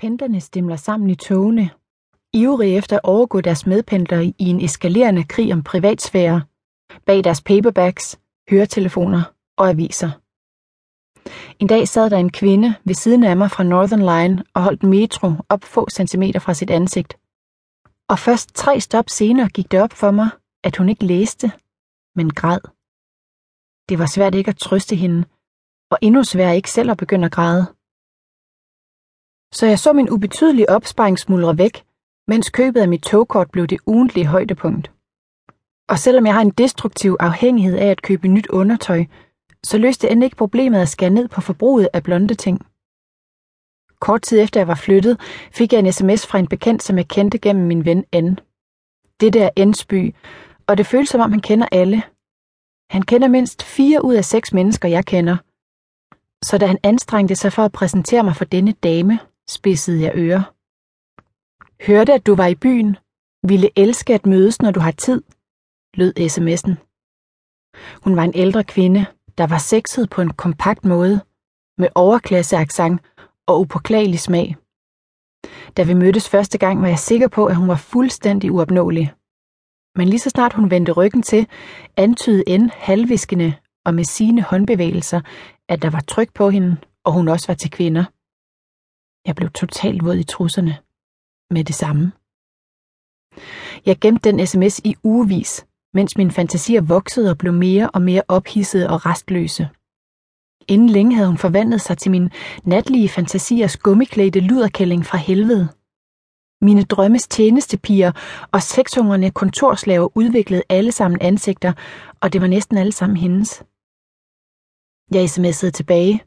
Pendlerne stimler sammen i togene, ivrige efter at overgå deres medpendlere i en eskalerende krig om privatsfære, bag deres paperbacks, høretelefoner og aviser. En dag sad der en kvinde ved siden af mig fra Northern Line og holdt metro op få centimeter fra sit ansigt. Og først tre stop senere gik det op for mig, at hun ikke læste, men græd. Det var svært ikke at trøste hende, og endnu sværere ikke selv at begynde at græde. Så jeg så min ubetydelige opsparing smuldre væk, mens købet af mit togkort blev det ugentlige højdepunkt. Og selvom jeg har en destruktiv afhængighed af at købe nyt undertøj, så løste det end ikke problemet at skære ned på forbruget af blonde ting. Kort tid efter jeg var flyttet, fik jeg en sms fra en bekendt, som jeg kendte gennem min ven Anne. Det der Ensby, og det føles som om han kender alle. Han kender mindst fire ud af seks mennesker, jeg kender. Så da han anstrengte sig for at præsentere mig for denne dame, spidsede jeg ører. Hørte, at du var i byen. Ville elske at mødes, når du har tid, lød sms'en. Hun var en ældre kvinde, der var sexet på en kompakt måde, med overklasseaccent og upåklagelig smag. Da vi mødtes første gang, var jeg sikker på, at hun var fuldstændig uopnåelig. Men lige så snart hun vendte ryggen til, antydede end halvviskende og med sine håndbevægelser, at der var tryk på hende, og hun også var til kvinder. Jeg blev totalt våd i trusserne. Med det samme. Jeg gemte den sms i ugevis, mens mine fantasier voksede og blev mere og mere ophidsede og restløse. Inden længe havde hun forvandlet sig til min natlige fantasiers gummiklædte luderkælling fra helvede. Mine drømmes tjenestepiger og sekshungerne kontorslaver udviklede alle sammen ansigter, og det var næsten alle sammen hendes. Jeg sms'ede tilbage.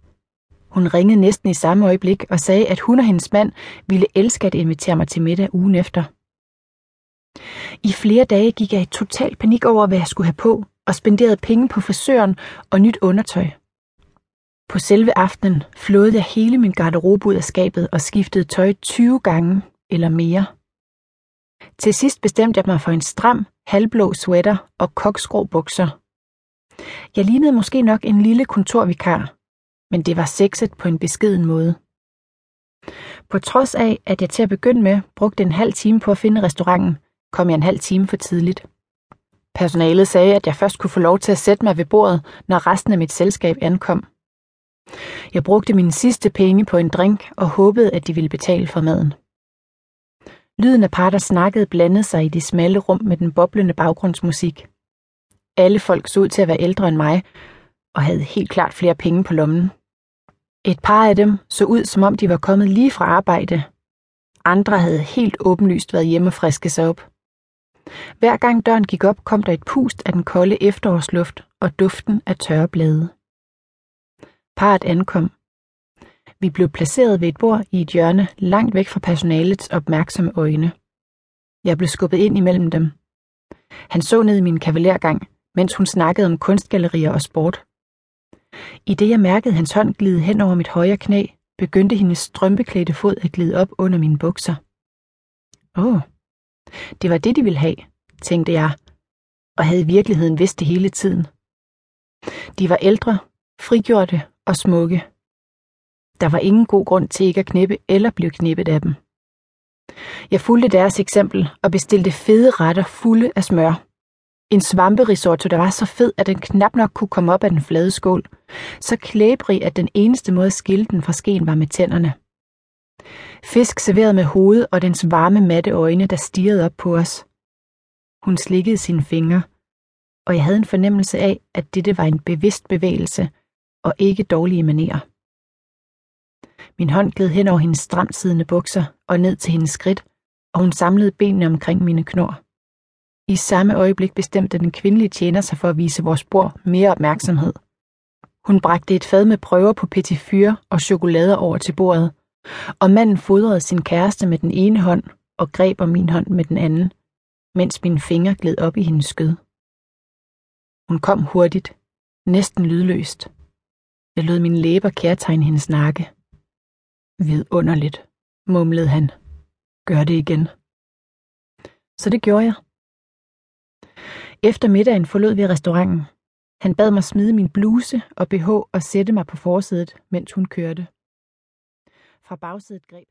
Hun ringede næsten i samme øjeblik og sagde, at hun og hendes mand ville elske at invitere mig til middag ugen efter. I flere dage gik jeg i total panik over, hvad jeg skulle have på, og spenderede penge på frisøren og nyt undertøj. På selve aftenen flåede jeg hele min garderobe ud af skabet og skiftede tøj 20 gange eller mere. Til sidst bestemte jeg mig for en stram, halvblå sweater og koksgrå bukser. Jeg lignede måske nok en lille kontorvikar, men det var sexet på en beskeden måde. På trods af, at jeg til at begynde med brugte en halv time på at finde restauranten, kom jeg en halv time for tidligt. Personalet sagde, at jeg først kunne få lov til at sætte mig ved bordet, når resten af mit selskab ankom. Jeg brugte mine sidste penge på en drink og håbede, at de ville betale for maden. Lyden af par, der snakkede, blandede sig i de smalle rum med den boblende baggrundsmusik. Alle folk så ud til at være ældre end mig, og havde helt klart flere penge på lommen. Et par af dem så ud, som om de var kommet lige fra arbejde. Andre havde helt åbenlyst været hjemme og friske sig op. Hver gang døren gik op, kom der et pust af den kolde efterårsluft og duften af tørre blade. Parret ankom. Vi blev placeret ved et bord i et hjørne, langt væk fra personalets opmærksomme øjne. Jeg blev skubbet ind imellem dem. Han så ned i min kavalergang, mens hun snakkede om kunstgallerier og sport. I det jeg mærkede hans hånd glide hen over mit højre knæ, begyndte hendes strømpeklædte fod at glide op under mine bukser. Åh, oh, det var det, de ville have, tænkte jeg, og havde i virkeligheden vidst det hele tiden. De var ældre, frigjorte og smukke. Der var ingen god grund til ikke at knippe eller blive knippet af dem. Jeg fulgte deres eksempel og bestilte fede retter fulde af smør. En svamperisotto, der var så fed, at den knap nok kunne komme op af den flade skål. Så klæbrig, at den eneste måde at skille den fra skeen var med tænderne. Fisk serveret med hovedet og dens varme matte øjne, der stirrede op på os. Hun slikkede sine fingre, og jeg havde en fornemmelse af, at dette var en bevidst bevægelse og ikke dårlige manerer. Min hånd gled hen over hendes stramt siddende bukser og ned til hendes skridt, og hun samlede benene omkring mine knor. I samme øjeblik bestemte den kvindelige tjener sig for at vise vores bord mere opmærksomhed. Hun bragte et fad med prøver på petit og chokolader over til bordet, og manden fodrede sin kæreste med den ene hånd og greb om min hånd med den anden, mens mine fingre gled op i hendes skød. Hun kom hurtigt, næsten lydløst. Jeg lød mine læber kærtegne hendes nakke. Vidunderligt, mumlede han. Gør det igen. Så det gjorde jeg. Efter middagen forlod vi restauranten. Han bad mig smide min bluse og BH og sætte mig på forsædet, mens hun kørte. Fra bagsædet greb